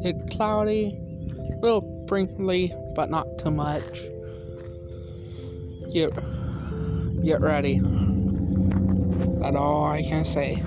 It's cloudy, a little sprinkly, but not too much. Get, get ready. That's all I can say.